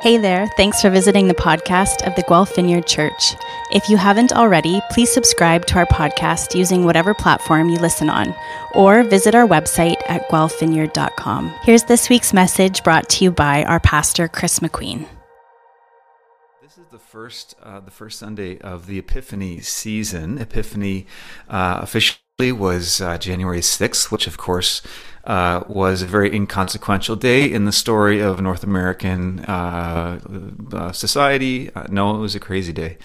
Hey there, thanks for visiting the podcast of the Guelph Vineyard Church. If you haven't already, please subscribe to our podcast using whatever platform you listen on, or visit our website at guelphvineyard.com. Here's this week's message brought to you by our pastor, Chris McQueen. This is the first, uh, the first Sunday of the Epiphany season. Epiphany uh, officially was uh, January 6th, which of course uh, was a very inconsequential day in the story of North American uh, uh, society. Uh, no, it was a crazy day,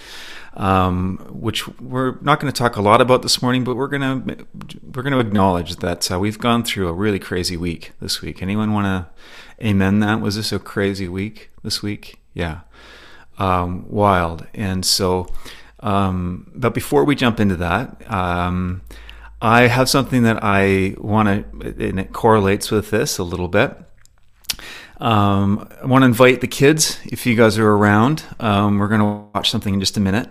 um, which we're not going to talk a lot about this morning, but we're going to we're going to acknowledge that uh, we've gone through a really crazy week this week. Anyone want to amen that? Was this a crazy week this week? Yeah, um, wild. And so, um, but before we jump into that. I have something that I want to, and it correlates with this a little bit. Um, I want to invite the kids, if you guys are around. Um, we're going to watch something in just a minute,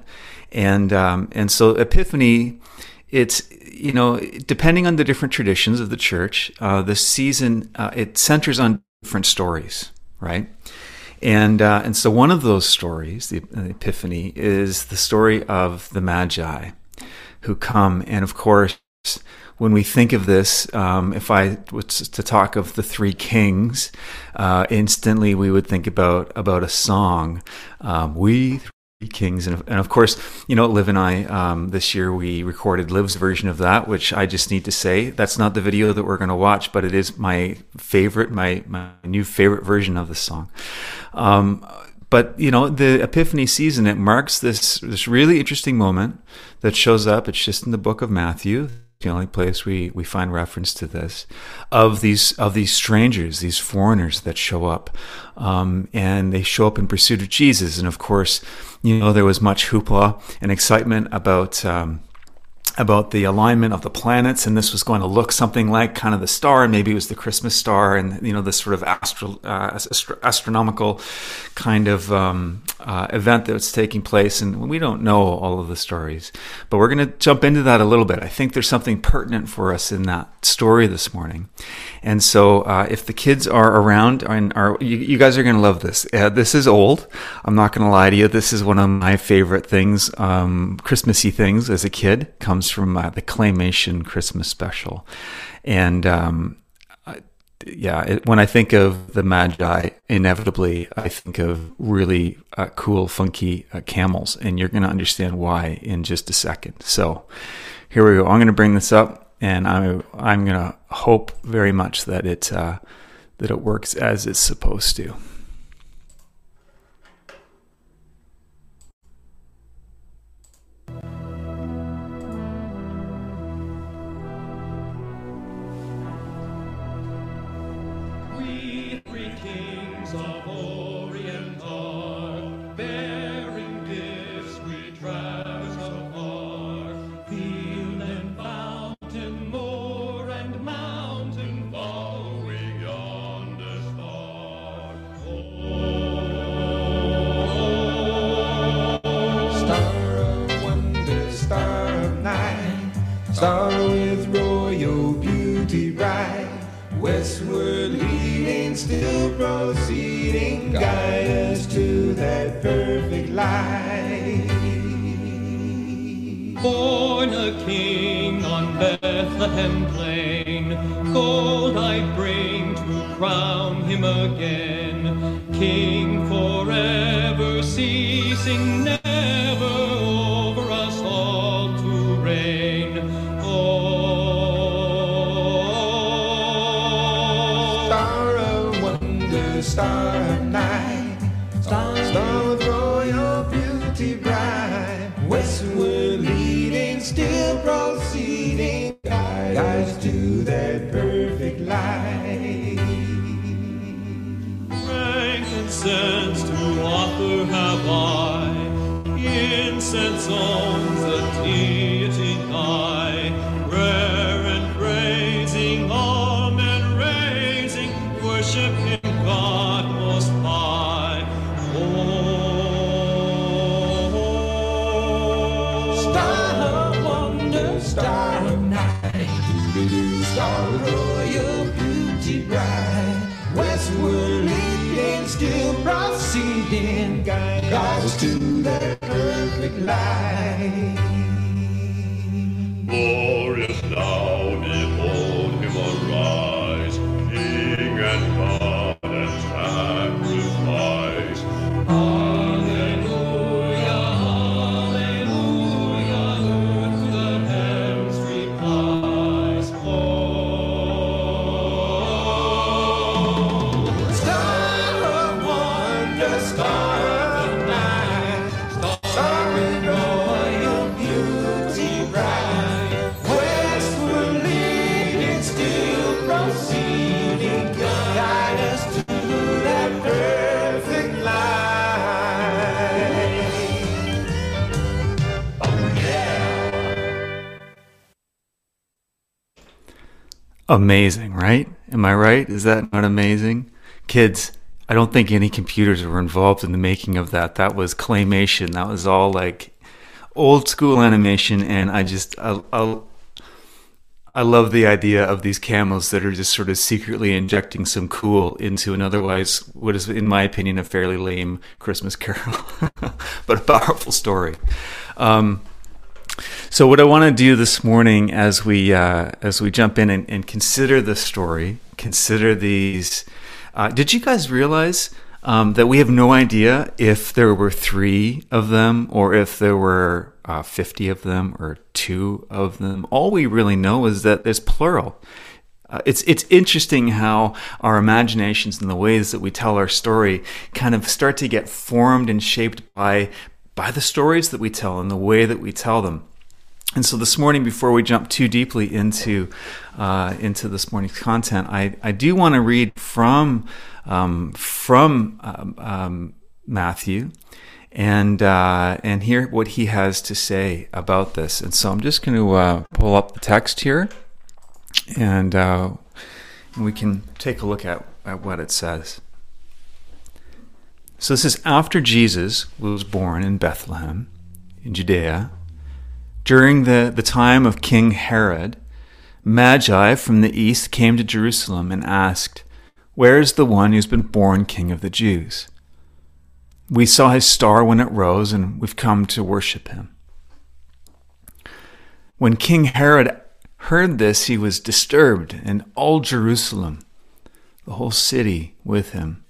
and um, and so Epiphany, it's you know depending on the different traditions of the church, uh, the season uh, it centers on different stories, right? And uh, and so one of those stories, the, the Epiphany, is the story of the Magi, who come, and of course when we think of this, um, if I was to talk of the three kings, uh, instantly we would think about about a song. Um, we three kings, and, and, of course, you know, Liv and I um, this year we recorded Liv's version of that, which I just need to say that's not the video that we're going to watch, but it is my favorite, my my new favorite version of the song. Um, but you know, the Epiphany season it marks this this really interesting moment that shows up. It's just in the book of Matthew the only place we, we find reference to this of these of these strangers, these foreigners that show up, um, and they show up in pursuit of Jesus. And of course, you know there was much hoopla and excitement about um, about the alignment of the planets, and this was going to look something like kind of the star, maybe it was the Christmas star, and you know this sort of astro, uh, astronomical kind of um, uh, event that's taking place. And we don't know all of the stories, but we're going to jump into that a little bit. I think there's something pertinent for us in that story this morning, and so uh, if the kids are around, and are you, you guys are going to love this. Uh, this is old. I'm not going to lie to you. This is one of my favorite things, um, Christmassy things as a kid. Comes comes from uh, the Claymation Christmas special, and um, yeah, it, when I think of the Magi, inevitably I think of really uh, cool, funky uh, camels, and you're going to understand why in just a second. So here we go. I'm going to bring this up, and I'm I'm going to hope very much that it uh, that it works as it's supposed to. Star night, perfect Amazing, right? Am I right? Is that not amazing? Kids, I don't think any computers were involved in the making of that. That was claymation. That was all like old school animation. And I just, I, I, I love the idea of these camels that are just sort of secretly injecting some cool into an otherwise, what is, in my opinion, a fairly lame Christmas carol, but a powerful story. Um, so what I want to do this morning, as we uh, as we jump in and, and consider the story, consider these. Uh, did you guys realize um, that we have no idea if there were three of them, or if there were uh, fifty of them, or two of them? All we really know is that there's plural. Uh, it's it's interesting how our imaginations and the ways that we tell our story kind of start to get formed and shaped by by the stories that we tell and the way that we tell them. And so this morning, before we jump too deeply into uh, into this morning's content, I, I do want to read from um, from um, um, Matthew and uh, and hear what he has to say about this. And so I'm just going to uh, pull up the text here, and uh, we can take a look at, at what it says. So this is after Jesus was born in Bethlehem, in Judea, during the, the time of King Herod. Magi from the east came to Jerusalem and asked, Where is the one who's been born King of the Jews? We saw his star when it rose, and we've come to worship him. When King Herod heard this, he was disturbed, and all Jerusalem, the whole city, with him.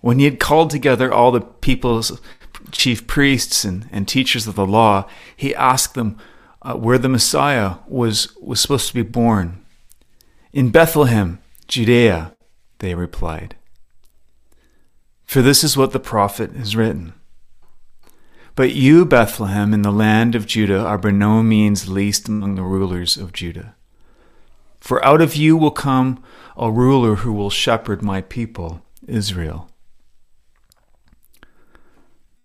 When he had called together all the people's chief priests and, and teachers of the law, he asked them uh, where the Messiah was, was supposed to be born. In Bethlehem, Judea, they replied. For this is what the prophet has written. But you, Bethlehem, in the land of Judah, are by no means least among the rulers of Judah. For out of you will come a ruler who will shepherd my people, Israel.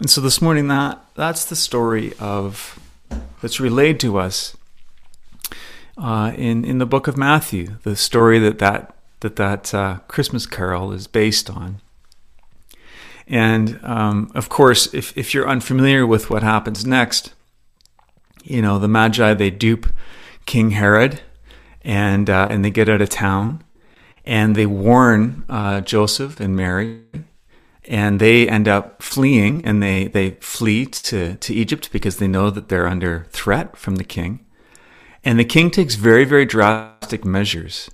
And so this morning, that that's the story of that's relayed to us uh, in in the book of Matthew, the story that that that that uh, Christmas carol is based on. And um, of course, if if you're unfamiliar with what happens next, you know the Magi they dupe King Herod, and uh, and they get out of town, and they warn uh, Joseph and Mary and they end up fleeing and they, they flee to, to Egypt because they know that they're under threat from the king. And the king takes very, very drastic measures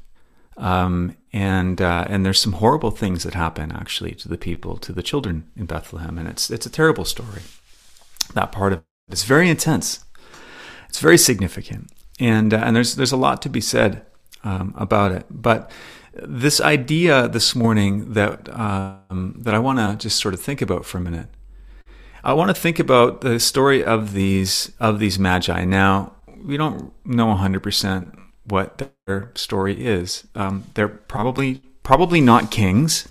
Um, and uh, and there's some horrible things that happen actually to the people, to the children in Bethlehem, and it's it's a terrible story. That part of it is very intense. It's very significant, and uh, and there's there's a lot to be said um, about it. But this idea this morning that um, that I want to just sort of think about for a minute. I want to think about the story of these of these magi. Now we don't know 100 percent what their story is. Um, they're probably probably not kings.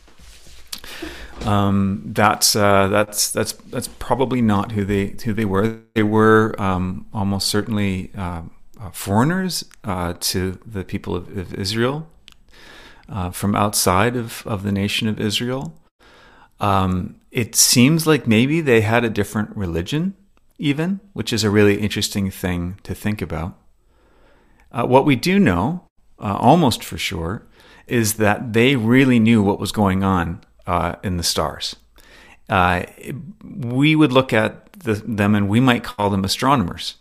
Um, that's uh, that's that's that's probably not who they who they were. They were um, almost certainly uh, uh, foreigners uh, to the people of, of Israel uh, from outside of, of the nation of Israel. Um, it seems like maybe they had a different religion, even, which is a really interesting thing to think about. Uh, what we do know, uh, almost for sure, is that they really knew what was going on uh, in the stars. Uh, we would look at the, them and we might call them astronomers.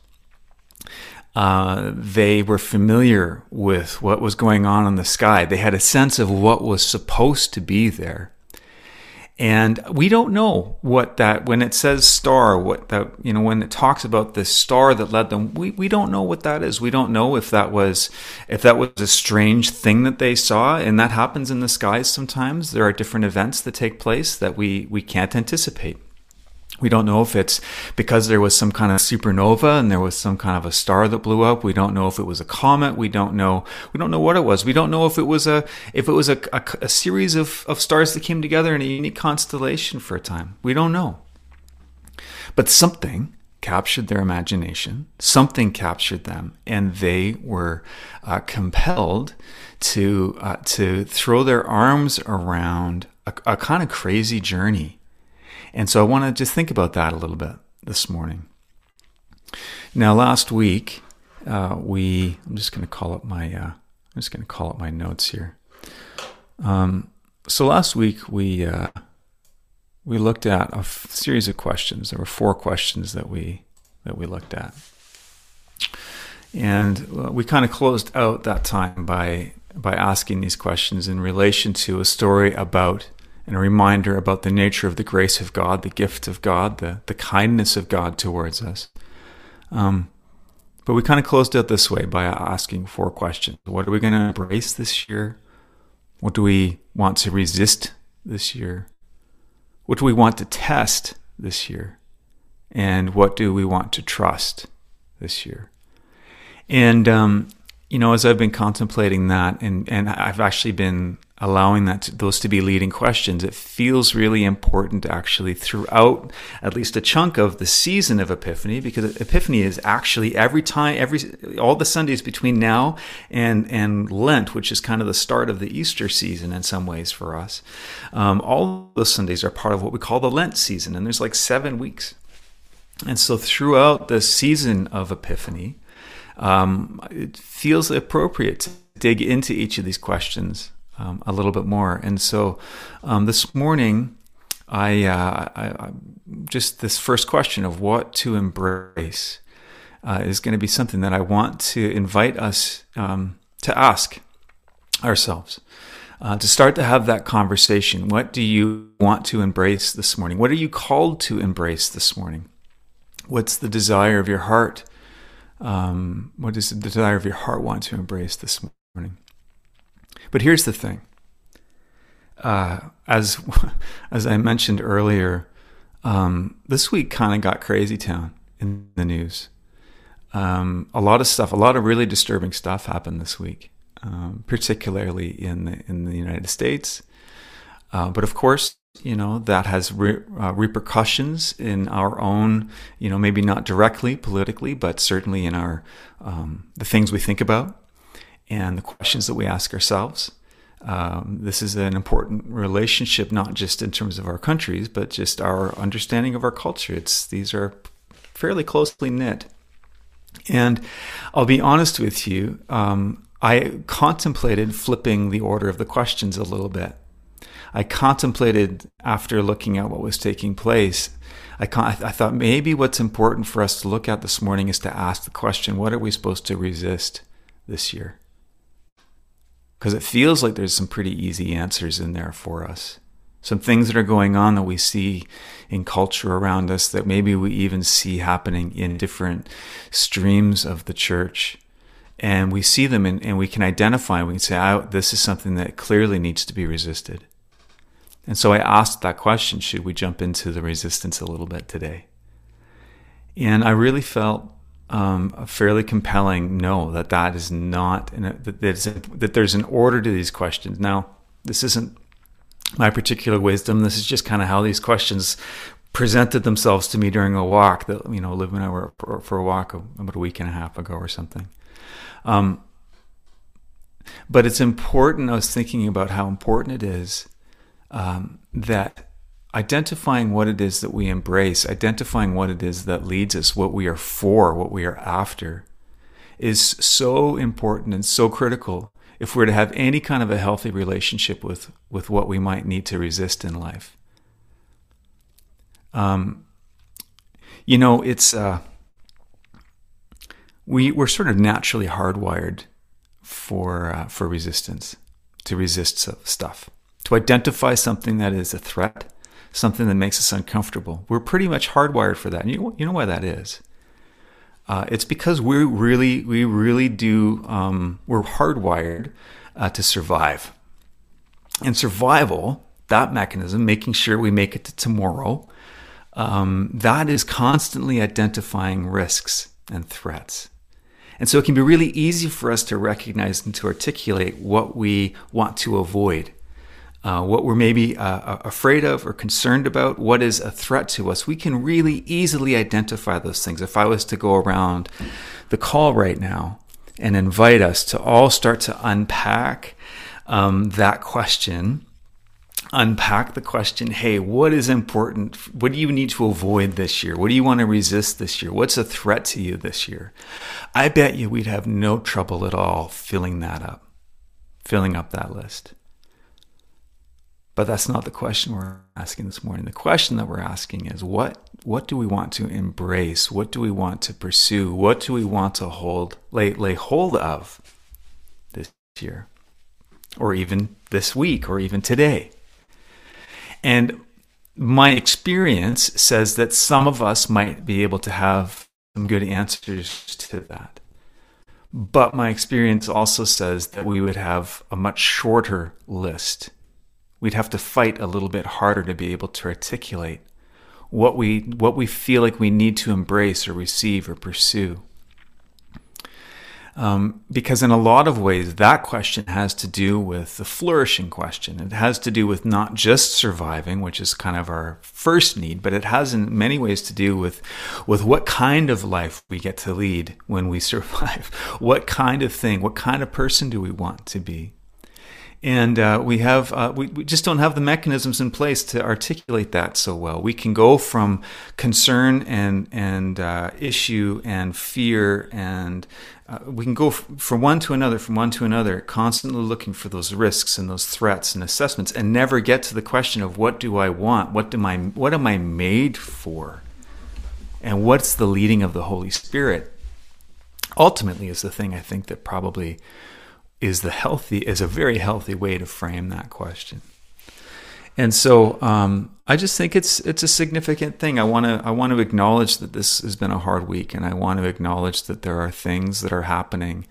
Uh, they were familiar with what was going on in the sky. They had a sense of what was supposed to be there. And we don't know what that, when it says star, what that, you know, when it talks about the star that led them, we, we don't know what that is. We don't know if that was, if that was a strange thing that they saw. And that happens in the skies sometimes. There are different events that take place that we, we can't anticipate. We don't know if it's because there was some kind of supernova and there was some kind of a star that blew up. We don't know if it was a comet. We don't know. We don't know what it was. We don't know if it was a if it was a, a, a series of, of stars that came together in a unique constellation for a time. We don't know. But something captured their imagination. Something captured them, and they were uh, compelled to uh, to throw their arms around a, a kind of crazy journey and so I want to just think about that a little bit this morning. Now, last week, uh, we, I'm just going to call up my, uh, I'm just going to call up my notes here. Um, so last week we, uh, we looked at a f- series of questions. There were four questions that we, that we looked at. And uh, we kind of closed out that time by, by asking these questions in relation to a story about and a reminder about the nature of the grace of God, the gift of God, the, the kindness of God towards us. Um, but we kind of closed out this way by asking four questions. What are we going to embrace this year? What do we want to resist this year? What do we want to test this year? And what do we want to trust this year? And, um, you know, as I've been contemplating that, and, and I've actually been allowing that to, those to be leading questions, it feels really important actually throughout at least a chunk of the season of Epiphany, because Epiphany is actually every time, every all the Sundays between now and and Lent, which is kind of the start of the Easter season in some ways for us. Um, all those Sundays are part of what we call the Lent season, and there's like seven weeks. And so throughout the season of Epiphany, um, it feels appropriate to dig into each of these questions um, a little bit more. And so um, this morning, I, uh, I, I, just this first question of what to embrace uh, is going to be something that I want to invite us um, to ask ourselves. Uh, to start to have that conversation. What do you want to embrace this morning? What are you called to embrace this morning? What's the desire of your heart? Um, what does the desire of your heart want to embrace this morning? But here's the thing. Uh, as as I mentioned earlier, um, this week kind of got crazy town in the news. Um, a lot of stuff, a lot of really disturbing stuff happened this week, um, particularly in the in the United States. Uh, but of course, you know that has re- uh, repercussions in our own, you know, maybe not directly politically, but certainly in our um, the things we think about and the questions that we ask ourselves. Um, this is an important relationship, not just in terms of our countries, but just our understanding of our culture. It's these are fairly closely knit. And I'll be honest with you, um, I contemplated flipping the order of the questions a little bit. I contemplated after looking at what was taking place. I, con- I thought maybe what's important for us to look at this morning is to ask the question: What are we supposed to resist this year? Because it feels like there's some pretty easy answers in there for us. Some things that are going on that we see in culture around us that maybe we even see happening in different streams of the church. And we see them and, and we can identify, we can say, this is something that clearly needs to be resisted. And so I asked that question should we jump into the resistance a little bit today? And I really felt um, a fairly compelling no that that is not that, that there's an order to these questions. Now, this isn't my particular wisdom. This is just kind of how these questions presented themselves to me during a walk that you know Liv and I were for, for a walk about a week and a half ago or something. Um, but it's important. I was thinking about how important it is um, that identifying what it is that we embrace, identifying what it is that leads us, what we are for, what we are after, is so important and so critical if we're to have any kind of a healthy relationship with, with what we might need to resist in life. Um, you know, it's uh, we we're sort of naturally hardwired for uh, for resistance, to resist stuff, to identify something that is a threat, something that makes us uncomfortable. We're pretty much hardwired for that. And you, you know why that is? Uh, it's because we really, we really do, um, we're hardwired uh, to survive. And survival, that mechanism, making sure we make it to tomorrow, um, that is constantly identifying risks and threats. And so it can be really easy for us to recognize and to articulate what we want to avoid uh, what we're maybe uh, uh, afraid of or concerned about, what is a threat to us, we can really easily identify those things. If I was to go around the call right now and invite us to all start to unpack um, that question, unpack the question hey, what is important? What do you need to avoid this year? What do you want to resist this year? What's a threat to you this year? I bet you we'd have no trouble at all filling that up, filling up that list. But that's not the question we're asking this morning. The question that we're asking is what what do we want to embrace? What do we want to pursue? What do we want to hold lay lay hold of this year? Or even this week or even today? And my experience says that some of us might be able to have some good answers to that. But my experience also says that we would have a much shorter list we'd have to fight a little bit harder to be able to articulate what we what we feel like we need to embrace or receive or pursue. Um, because in a lot of ways, that question has to do with the flourishing question. It has to do with not just surviving, which is kind of our first need, but it has in many ways to do with, with what kind of life we get to lead when we survive. What kind of thing, what kind of person do we want to be? And uh, we have uh, we, we just don't have the mechanisms in place to articulate that so well. We can go from concern and and uh, issue and fear and uh, we can go f- from one to another, from one to another, constantly looking for those risks and those threats and assessments, and never get to the question of what do I want? What am I? What am I made for? And what's the leading of the Holy Spirit? Ultimately, is the thing I think that probably is the healthy is a very healthy way to frame that question. And so um, I just think it's it's a significant thing. I want to I want to acknowledge that this has been a hard week, and I want to acknowledge that there are things that are happening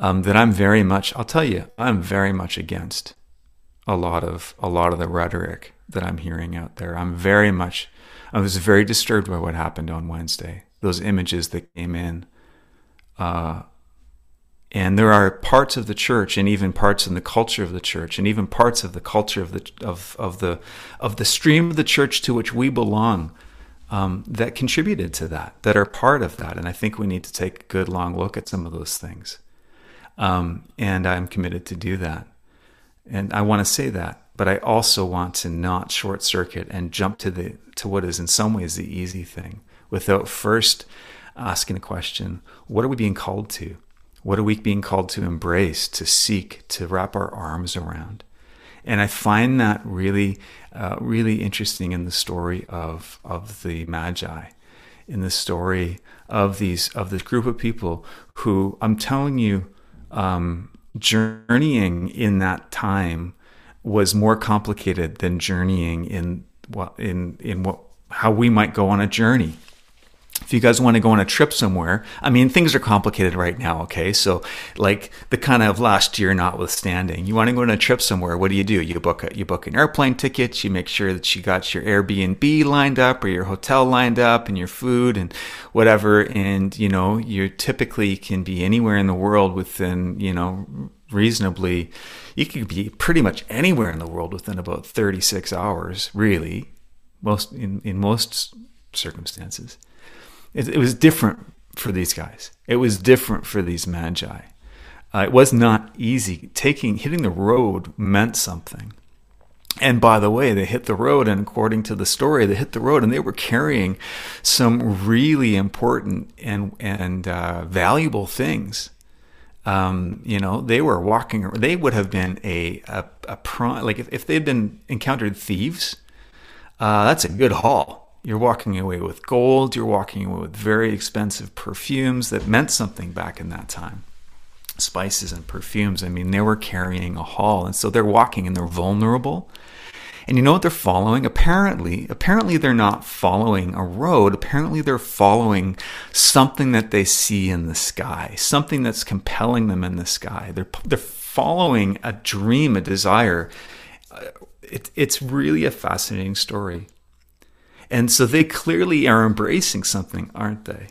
um, that I'm very much. I'll tell you, I'm very much against a lot of a lot of the rhetoric that I'm hearing out there. I'm very much. I was very disturbed by what happened on Wednesday. Those images that came in uh, and there are parts of the church, and even parts in the culture of the church, and even parts of the culture of the of, of the of the stream of the church to which we belong, um, that contributed to that, that are part of that. And I think we need to take a good long look at some of those things. Um, and I'm committed to do that. And I want to say that, but I also want to not short circuit and jump to the to what is in some ways the easy thing, without first asking a question: What are we being called to? What are we being called to embrace, to seek, to wrap our arms around? And I find that really, uh, really interesting in the story of, of the Magi, in the story of these of this group of people who I'm telling you, um, journeying in that time was more complicated than journeying in what in in what how we might go on a journey if you guys want to go on a trip somewhere, I mean, things are complicated right now, okay? So, like the kind of last year notwithstanding, you want to go on a trip somewhere, what do you do? You book a, you book an airplane ticket, you make sure that you got your Airbnb lined up or your hotel lined up and your food and whatever and, you know, you typically can be anywhere in the world within, you know, reasonably you could be pretty much anywhere in the world within about 36 hours, really. Most in in most circumstances. It, it was different for these guys. It was different for these magi. Uh, it was not easy. Taking hitting the road meant something. And by the way, they hit the road, and according to the story, they hit the road, and they were carrying some really important and and uh, valuable things. Um, you know, they were walking. They would have been a a, a pro, like if, if they'd been encountered thieves. Uh, that's a good haul you're walking away with gold, you're walking away with very expensive perfumes that meant something back in that time. Spices and perfumes, I mean, they were carrying a haul. And so they're walking and they're vulnerable. And you know what they're following? Apparently, apparently they're not following a road. Apparently they're following something that they see in the sky, something that's compelling them in the sky. They're they're following a dream, a desire. Uh, it, it's really a fascinating story. And so they clearly are embracing something, aren't they?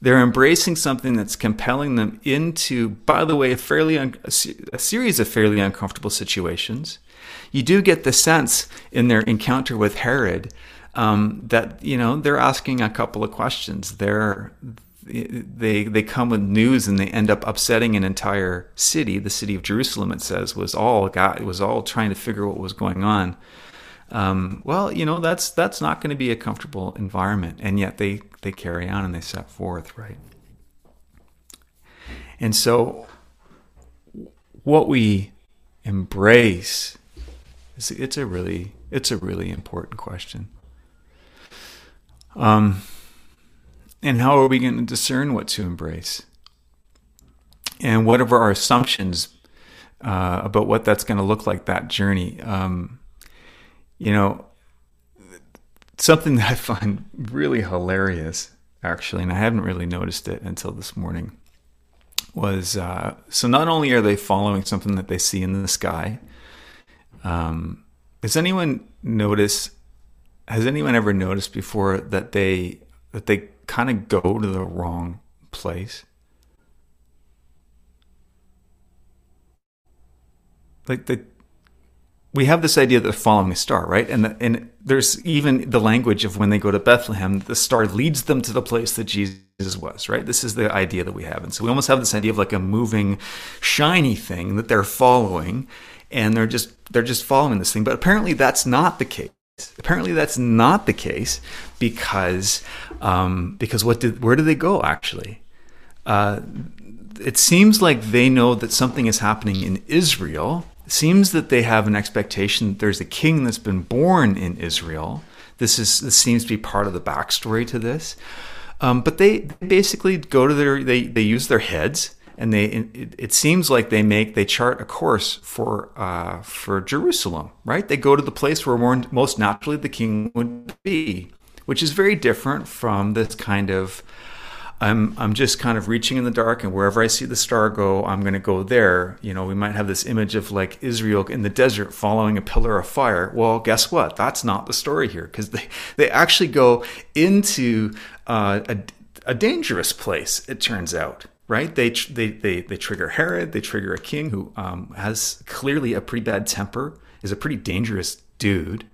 They're embracing something that's compelling them into, by the way, a fairly un- a series of fairly uncomfortable situations. You do get the sense in their encounter with Herod um, that you know they're asking a couple of questions. They're they they come with news and they end up upsetting an entire city. The city of Jerusalem, it says, was all got was all trying to figure what was going on um, well, you know that's that's not going to be a comfortable environment, and yet they they carry on and they set forth right. And so, what we embrace is it's a really it's a really important question. Um, and how are we going to discern what to embrace? And what are our assumptions uh, about what that's going to look like that journey? Um, you know, something that I find really hilarious, actually, and I hadn't really noticed it until this morning, was uh, so not only are they following something that they see in the sky, um, does anyone notice? Has anyone ever noticed before that they that they kind of go to the wrong place? Like they we have this idea that they're following a star, right? And the, and there's even the language of when they go to Bethlehem, the star leads them to the place that Jesus was, right? This is the idea that we have, and so we almost have this idea of like a moving, shiny thing that they're following, and they're just they're just following this thing. But apparently, that's not the case. Apparently, that's not the case because um, because what did where do they go actually? Uh, it seems like they know that something is happening in Israel seems that they have an expectation that there's a king that's been born in Israel. This is this seems to be part of the backstory to this. Um, but they, basically go to their they they use their heads and they it, it, seems like they make they chart a course for uh, for Jerusalem, right? They go to the place where more, most naturally the king would be, which is very different from this kind of I'm I'm just kind of reaching in the dark, and wherever I see the star go, I'm going to go there. You know, we might have this image of like Israel in the desert following a pillar of fire. Well, guess what? That's not the story here because they they actually go into uh, a a dangerous place. It turns out, right? They they they they trigger Herod. They trigger a king who um, has clearly a pretty bad temper, is a pretty dangerous dude,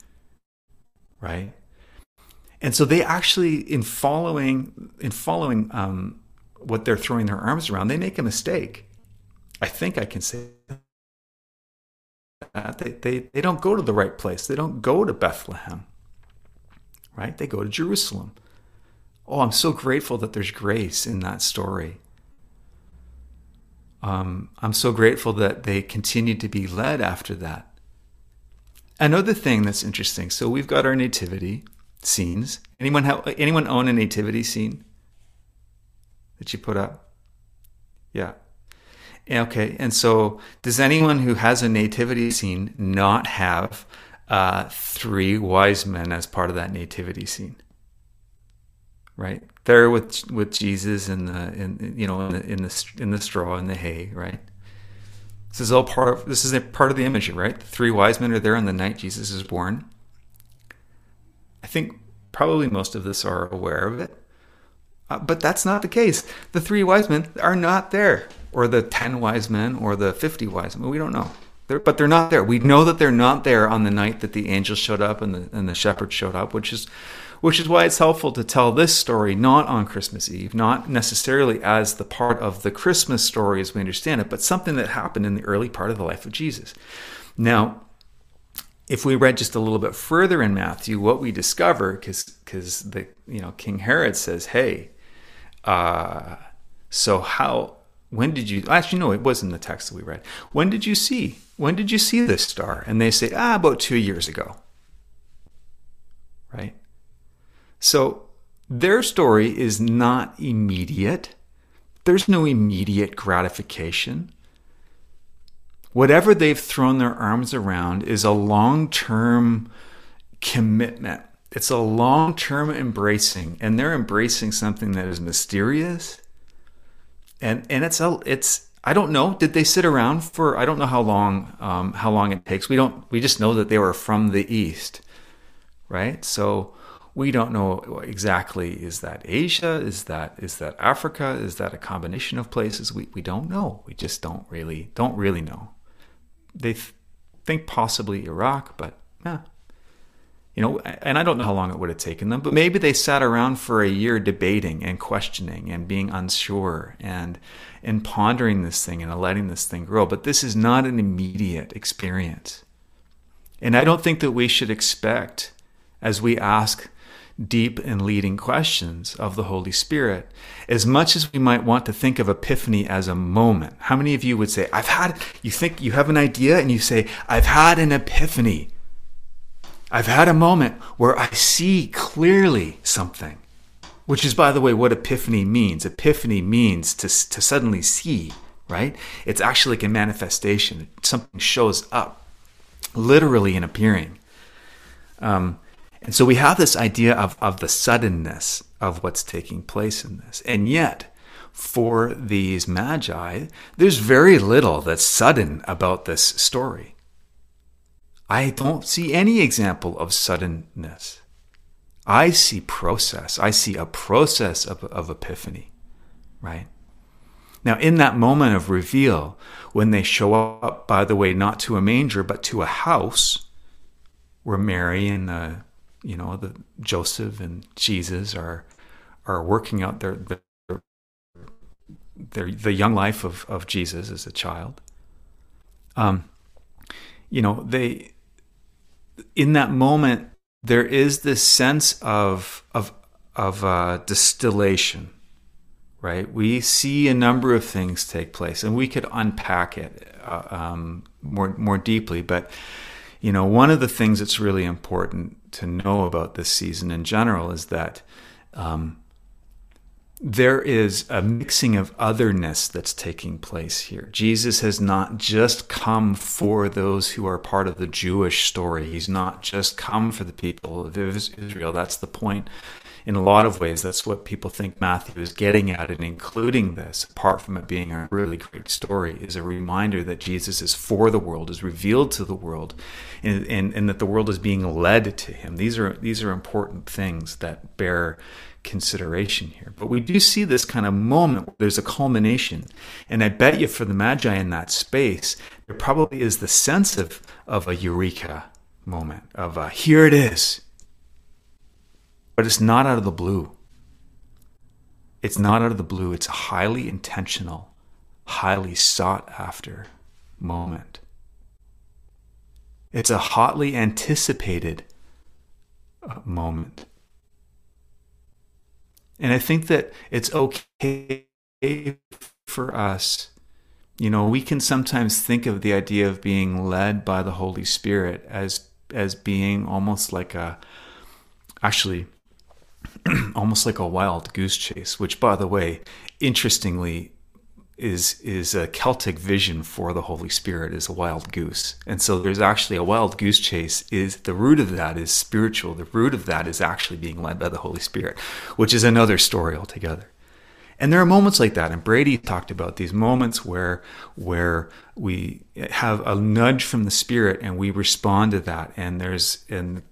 right? And so they actually, in following, in following um, what they're throwing their arms around, they make a mistake. I think I can say that. They, they, they don't go to the right place. They don't go to Bethlehem, right? They go to Jerusalem. Oh, I'm so grateful that there's grace in that story. Um, I'm so grateful that they continue to be led after that. Another thing that's interesting so we've got our nativity, scenes. Anyone have anyone own a nativity scene that you put up? Yeah. Okay, and so does anyone who has a nativity scene not have uh, three wise men as part of that nativity scene? Right there with with Jesus in the in you know in the in the in the straw and the hay, right? This is all part of this is a part of the imagery, right? The three wise men are there on the night Jesus is born. I think probably most of us are aware of it. Uh, but that's not the case. The three wise men are not there, or the 10 wise men, or the 50 wise men. We don't know. They're, but they're not there. We know that they're not there on the night that the angels showed up and the, and the shepherds showed up, which is, which is why it's helpful to tell this story not on Christmas Eve, not necessarily as the part of the Christmas story as we understand it, but something that happened in the early part of the life of Jesus. Now, if we read just a little bit further in Matthew, what we discover, because the you know King Herod says, "Hey, uh, so how? When did you? Actually, no, it wasn't the text that we read. When did you see? When did you see this star?" And they say, "Ah, about two years ago." Right. So their story is not immediate. There's no immediate gratification whatever they've thrown their arms around is a long term commitment. It's a long term embracing, and they're embracing something that is mysterious. And and it's a it's I don't know. Did they sit around for I don't know how long um, how long it takes. We don't we just know that they were from the east, right? So we don't know exactly is that Asia, is that is that Africa, is that a combination of places? We we don't know. We just don't really don't really know they th- think possibly Iraq, but yeah. You know, and I don't know how long it would have taken them, but maybe they sat around for a year debating and questioning and being unsure and and pondering this thing and letting this thing grow. But this is not an immediate experience. And I don't think that we should expect as we ask deep and leading questions of the Holy Spirit. As much as we might want to think of Epiphany as a moment, how many of you would say, I've had, you think you have an idea and you say, I've had an epiphany. I've had a moment where I see clearly something, which is, by the way, what epiphany means. Epiphany means to, to suddenly see, right? It's actually like a manifestation. Something shows up, literally in appearing. Um, and so we have this idea of, of the suddenness of what's taking place in this. And yet, for these magi, there's very little that's sudden about this story. I don't see any example of suddenness. I see process. I see a process of, of epiphany, right? Now, in that moment of reveal, when they show up, by the way, not to a manger, but to a house where Mary and the you know, the Joseph and Jesus are are working out their their, their the young life of, of Jesus as a child. Um, you know, they in that moment there is this sense of of of uh, distillation, right? We see a number of things take place, and we could unpack it uh, um, more more deeply, but you know, one of the things that's really important to know about this season in general is that um, there is a mixing of otherness that's taking place here. Jesus has not just come for those who are part of the Jewish story. He's not just come for the people of Israel. That's the point in a lot of ways, that's what people think Matthew is getting at in including this, apart from it being a really great story, is a reminder that Jesus is for the world, is revealed to the world, and, and, and that the world is being led to him. These are these are important things that bear consideration here. But we do see this kind of moment where there's a culmination. And I bet you for the Magi in that space, there probably is the sense of, of a eureka moment, of a, here it is. But it's not out of the blue. It's not out of the blue. It's a highly intentional, highly sought after moment. It's a hotly anticipated uh, moment. And I think that it's okay for us. You know, we can sometimes think of the idea of being led by the Holy Spirit as as being almost like a actually almost like a wild goose chase, which, by the way, interestingly, is is a Celtic vision for the Holy Spirit is a wild goose, and so there's actually a wild goose chase. Is the root of that is spiritual. The root of that is actually being led by the Holy Spirit, which is another story altogether. And there are moments like that, and Brady talked about these moments where where we have a nudge from the Spirit and we respond to that, and there's and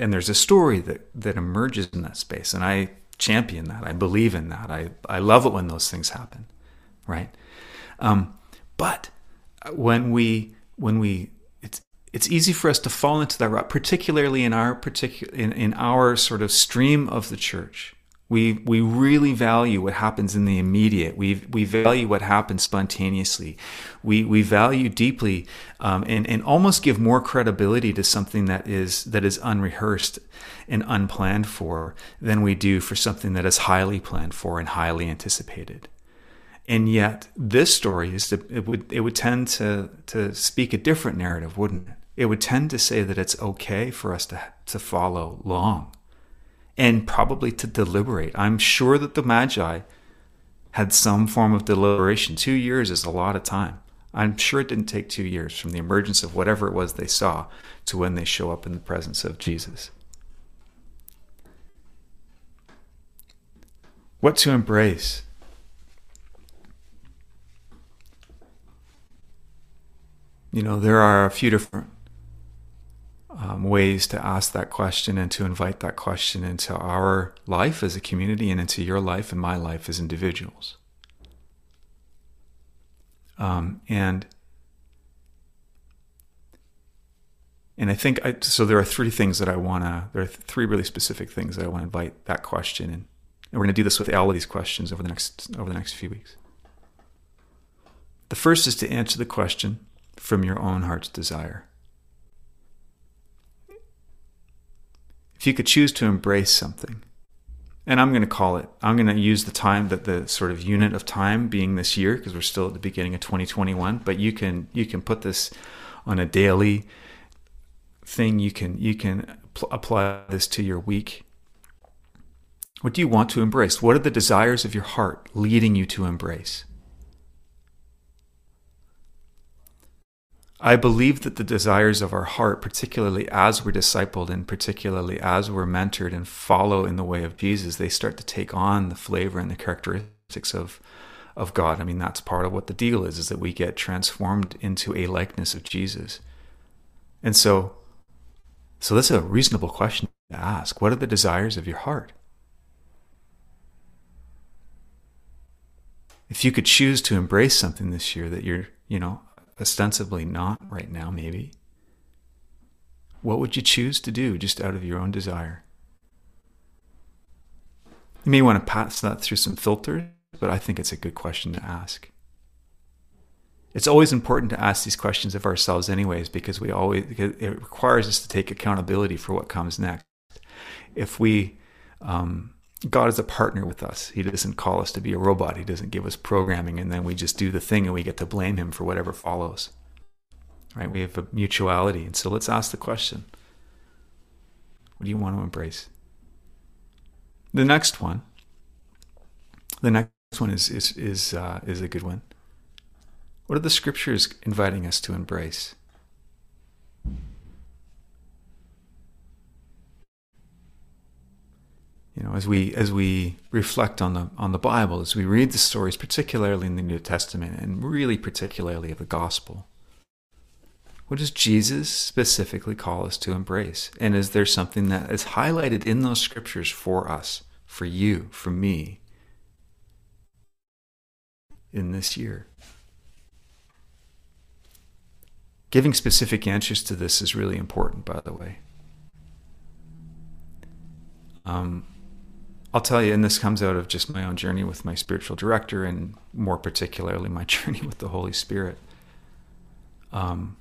and there's a story that that emerges in that space, and I champion that. I believe in that. I I love it when those things happen, right? Um, but when we when we it's it's easy for us to fall into that rut, particularly in our particular in, in our sort of stream of the church we we really value what happens in the immediate. We we value what happens spontaneously. We we value deeply um, and and almost give more credibility to something that is that is unrehearsed and unplanned for than we do for something that is highly planned for and highly anticipated. And yet, this story is to, it would it would tend to to speak a different narrative, wouldn't it? It would tend to say that it's okay for us to to follow long and probably to deliberate. I'm sure that the Magi had some form of deliberation. Two years is a lot of time. I'm sure it didn't take two years from the emergence of whatever it was they saw to when they show up in the presence of Jesus. What to embrace? You know, there are a few different um, ways to ask that question and to invite that question into our life as a community and into your life and my life as individuals. Um, and and I think I, so. There are three things that I want to. There are three really specific things that I want to invite that question in, and we're going to do this with all of these questions over the next over the next few weeks. The first is to answer the question from your own heart's desire. If you could choose to embrace something, and I'm going to call it, I'm going to use the time that the sort of unit of time being this year because we're still at the beginning of 2021. But you can you can put this on a daily thing. You can you can pl- apply this to your week. What do you want to embrace? What are the desires of your heart leading you to embrace? I believe that the desires of our heart, particularly as we're discipled and particularly as we're mentored and follow in the way of Jesus, they start to take on the flavor and the characteristics of of God. I mean, that's part of what the deal is, is that we get transformed into a likeness of Jesus. And so so that's a reasonable question to ask. What are the desires of your heart? If you could choose to embrace something this year that you're, you know, ostensibly not right now, maybe, what would you choose to do just out of your own desire? You may want to pass that through some filters, but I think it's a good question to ask. It's always important to ask these questions of ourselves, anyways, because we always it requires us to take accountability for what comes next. If we um, God is a partner with us. He doesn't call us to be a robot. He doesn't give us programming and then we just do the thing and we get to blame him for whatever follows. Right? We have a mutuality. And so let's ask the question What do you want to embrace? The next one, the next one is, is, is, uh, is a good one. What are the scriptures inviting us to embrace? Know, as we as we reflect on the on the Bible, as we read the stories, particularly in the New Testament, and really particularly of the Gospel, what does Jesus specifically call us to embrace? And is there something that is highlighted in those scriptures for us, for you, for me, in this year? Giving specific answers to this is really important, by the way. Um, I'll tell you, and this comes out of just my own journey with my spiritual director, and more particularly my journey with the Holy Spirit. Um,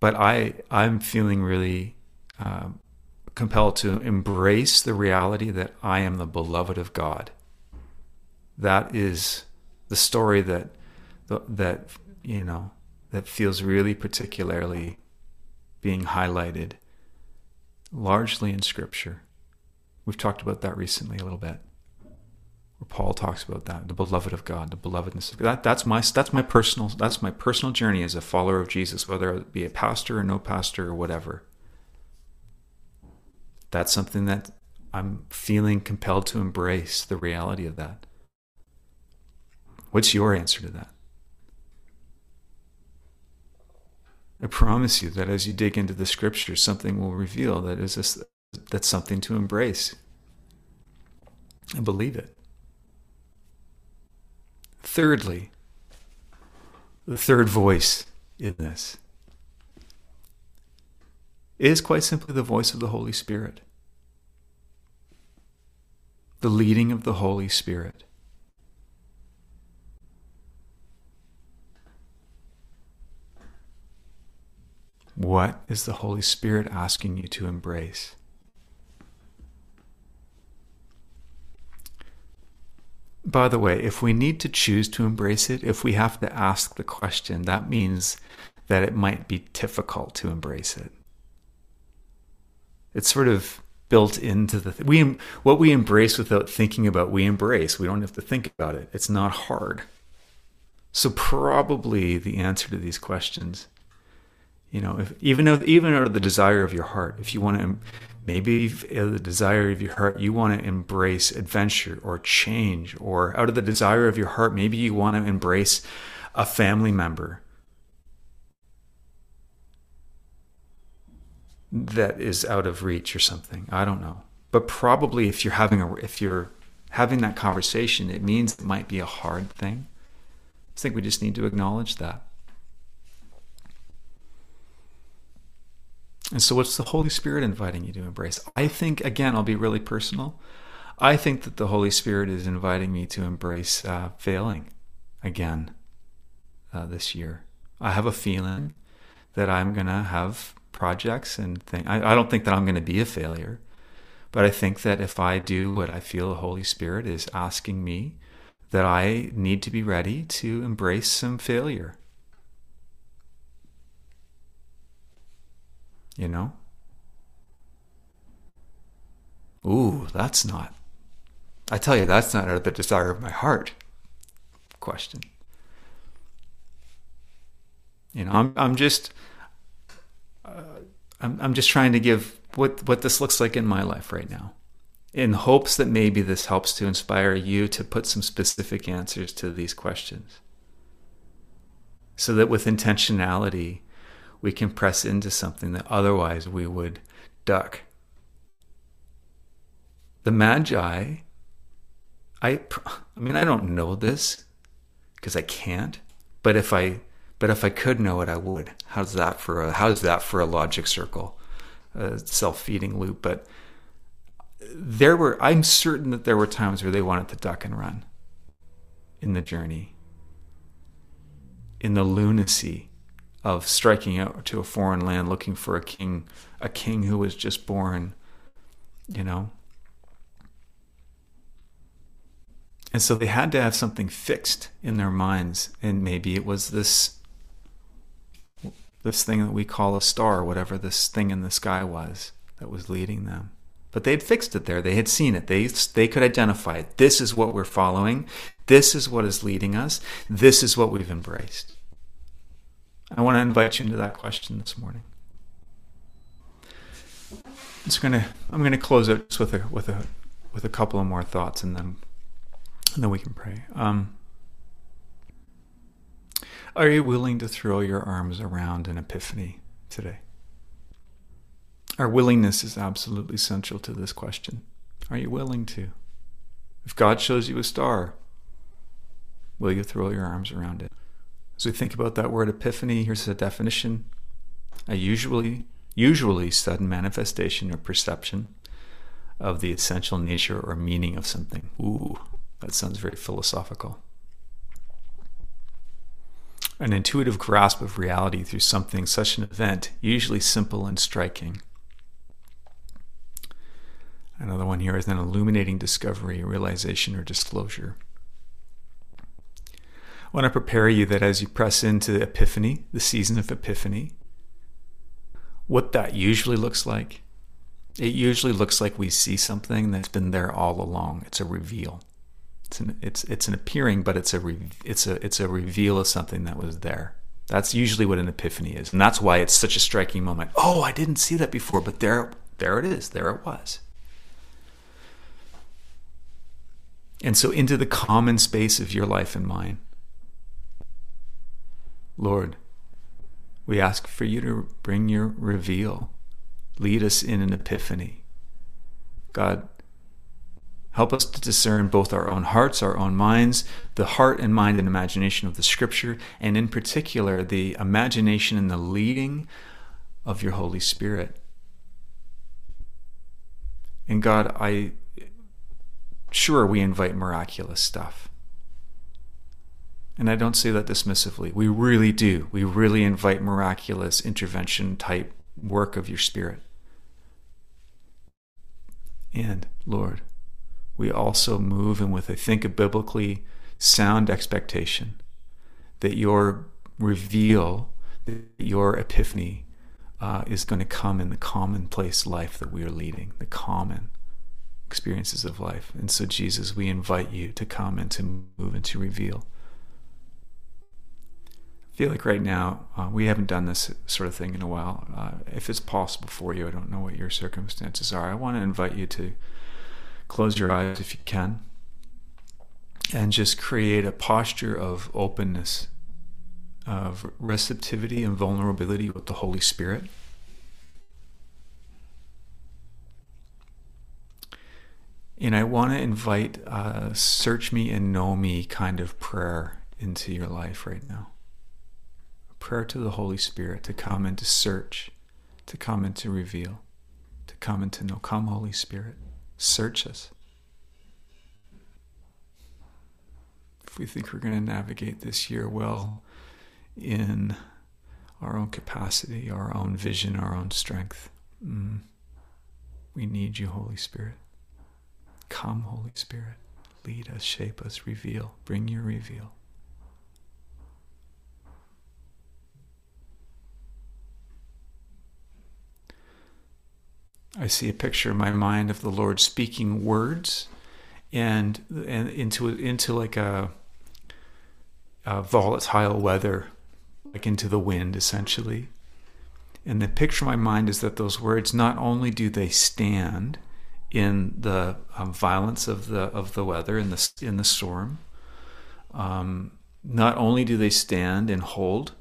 but I, I'm feeling really uh, compelled to embrace the reality that I am the beloved of God. That is the story that, that you know, that feels really particularly being highlighted, largely in Scripture. We've talked about that recently a little bit. where Paul talks about that, the beloved of God, the belovedness of God. That, that's my that's my personal that's my personal journey as a follower of Jesus, whether I be a pastor or no pastor or whatever. That's something that I'm feeling compelled to embrace the reality of that. What's your answer to that? I promise you that as you dig into the scriptures, something will reveal that is this, that's something to embrace. and believe it. Thirdly, the third voice in this is quite simply the voice of the Holy Spirit, the leading of the Holy Spirit. What is the Holy Spirit asking you to embrace? By the way, if we need to choose to embrace it, if we have to ask the question, that means that it might be difficult to embrace it. It's sort of built into the th- we what we embrace without thinking about we embrace. We don't have to think about it. It's not hard. So probably the answer to these questions you know, if, even though, even out of the desire of your heart, if you want to, maybe uh, the desire of your heart, you want to embrace adventure or change, or out of the desire of your heart, maybe you want to embrace a family member that is out of reach or something. I don't know, but probably if you're having a, if you're having that conversation, it means it might be a hard thing. I think we just need to acknowledge that. And so, what's the Holy Spirit inviting you to embrace? I think, again, I'll be really personal. I think that the Holy Spirit is inviting me to embrace uh, failing again uh, this year. I have a feeling that I'm going to have projects and things. I, I don't think that I'm going to be a failure, but I think that if I do what I feel the Holy Spirit is asking me, that I need to be ready to embrace some failure you know? Ooh, that's not. I tell you, that's not out of the desire of my heart. Question. You know, I'm I'm just uh, I'm I'm just trying to give what what this looks like in my life right now, in hopes that maybe this helps to inspire you to put some specific answers to these questions, so that with intentionality we can press into something that otherwise we would duck. The Magi, I, I mean, I don't know this because I can't, but if I, but if I could know it, I would. How's that for a, how's that for a logic circle, a self-feeding loop? But there were, I'm certain that there were times where they wanted to duck and run in the journey, in the lunacy of striking out to a foreign land looking for a king, a king who was just born, you know. And so they had to have something fixed in their minds, and maybe it was this this thing that we call a star, whatever this thing in the sky was that was leading them. But they had fixed it there. They had seen it. They they could identify it. This is what we're following. This is what is leading us. This is what we've embraced. I want to invite you into that question this morning. It's gonna. I'm gonna close it with a with a with a couple of more thoughts, and then and then we can pray. Um, are you willing to throw your arms around an epiphany today? Our willingness is absolutely central to this question. Are you willing to? If God shows you a star, will you throw your arms around it? As we think about that word epiphany, here's a definition a usually, usually sudden manifestation or perception of the essential nature or meaning of something. Ooh, that sounds very philosophical. An intuitive grasp of reality through something, such an event, usually simple and striking. Another one here is an illuminating discovery, realization, or disclosure. I want to prepare you that as you press into Epiphany, the season of Epiphany, what that usually looks like. It usually looks like we see something that's been there all along. It's a reveal. It's an it's it's an appearing, but it's a re, it's a it's a reveal of something that was there. That's usually what an epiphany is, and that's why it's such a striking moment. Oh, I didn't see that before, but there there it is. There it was. And so into the common space of your life and mine. Lord, we ask for you to bring your reveal. Lead us in an epiphany. God, help us to discern both our own hearts, our own minds, the heart and mind and imagination of the Scripture, and in particular, the imagination and the leading of your Holy Spirit. And God, I sure we invite miraculous stuff. And I don't say that dismissively. We really do. We really invite miraculous intervention type work of your spirit. And Lord, we also move and with, I think, a biblically sound expectation that your reveal, that your epiphany uh, is going to come in the commonplace life that we are leading, the common experiences of life. And so, Jesus, we invite you to come and to move and to reveal. Feel like right now, uh, we haven't done this sort of thing in a while. Uh, if it's possible for you, I don't know what your circumstances are. I want to invite you to close your eyes if you can and just create a posture of openness, of receptivity and vulnerability with the Holy Spirit. And I want to invite a search me and know me kind of prayer into your life right now. Prayer to the Holy Spirit to come and to search, to come and to reveal, to come and to know. Come, Holy Spirit, search us. If we think we're going to navigate this year well in our own capacity, our own vision, our own strength, mm, we need you, Holy Spirit. Come, Holy Spirit, lead us, shape us, reveal, bring your reveal. See a picture in my mind of the Lord speaking words and and into into like a, a volatile weather, like into the wind essentially. And the picture in my mind is that those words not only do they stand, in the um, violence of the of the weather in the in the storm. Um, not only do they stand and hold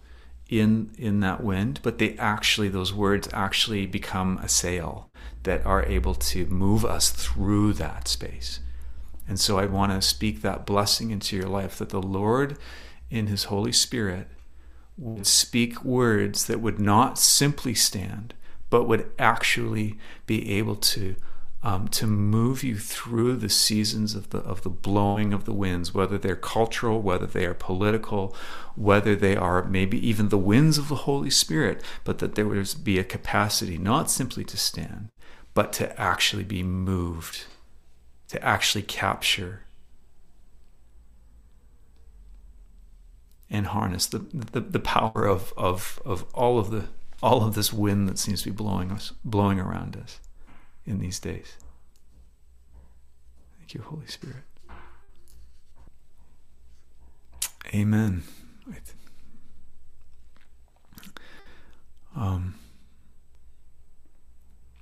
in in that wind, but they actually those words actually become a sail that are able to move us through that space. And so I want to speak that blessing into your life that the Lord in his Holy Spirit would speak words that would not simply stand, but would actually be able to um, to move you through the seasons of the of the blowing of the winds, whether they're cultural, whether they are political, whether they are maybe even the winds of the Holy Spirit, but that there would be a capacity not simply to stand, but to actually be moved, to actually capture and harness the, the, the power of, of, of all of the all of this wind that seems to be blowing us blowing around us in these days. Thank you, Holy Spirit. Amen. Um,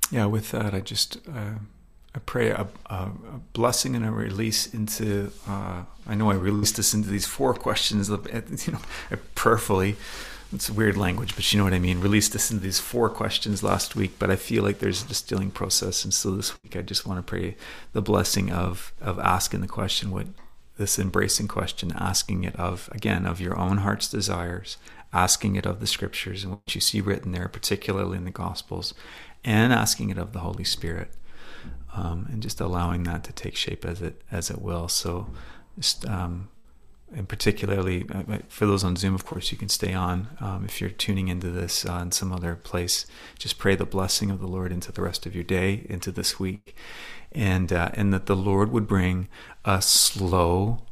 yeah, with that, I just uh, I pray a, a, a, blessing and a release into. Uh, I know I released this into these four questions, you know, prayerfully it's weird language, but you know what I mean. Released us into these four questions last week, but I feel like there's a distilling process, and so this week I just want to pray the blessing of of asking the question, what this embracing question, asking it of again of your own heart's desires, asking it of the scriptures and what you see written there, particularly in the Gospels, and asking it of the Holy Spirit, um, and just allowing that to take shape as it as it will. So, just um, and particularly uh, for those on Zoom, of course, you can stay on. Um, if you're tuning into this uh, in some other place, just pray the blessing of the Lord into the rest of your day, into this week, and uh, and that the Lord would bring a slow,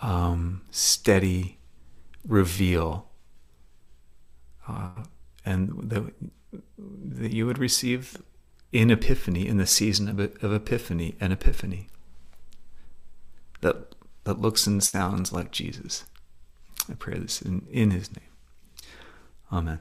um, steady reveal, uh, and that that you would receive in Epiphany in the season of, of Epiphany an Epiphany that, that looks and sounds like Jesus. I pray this in, in his name. Amen.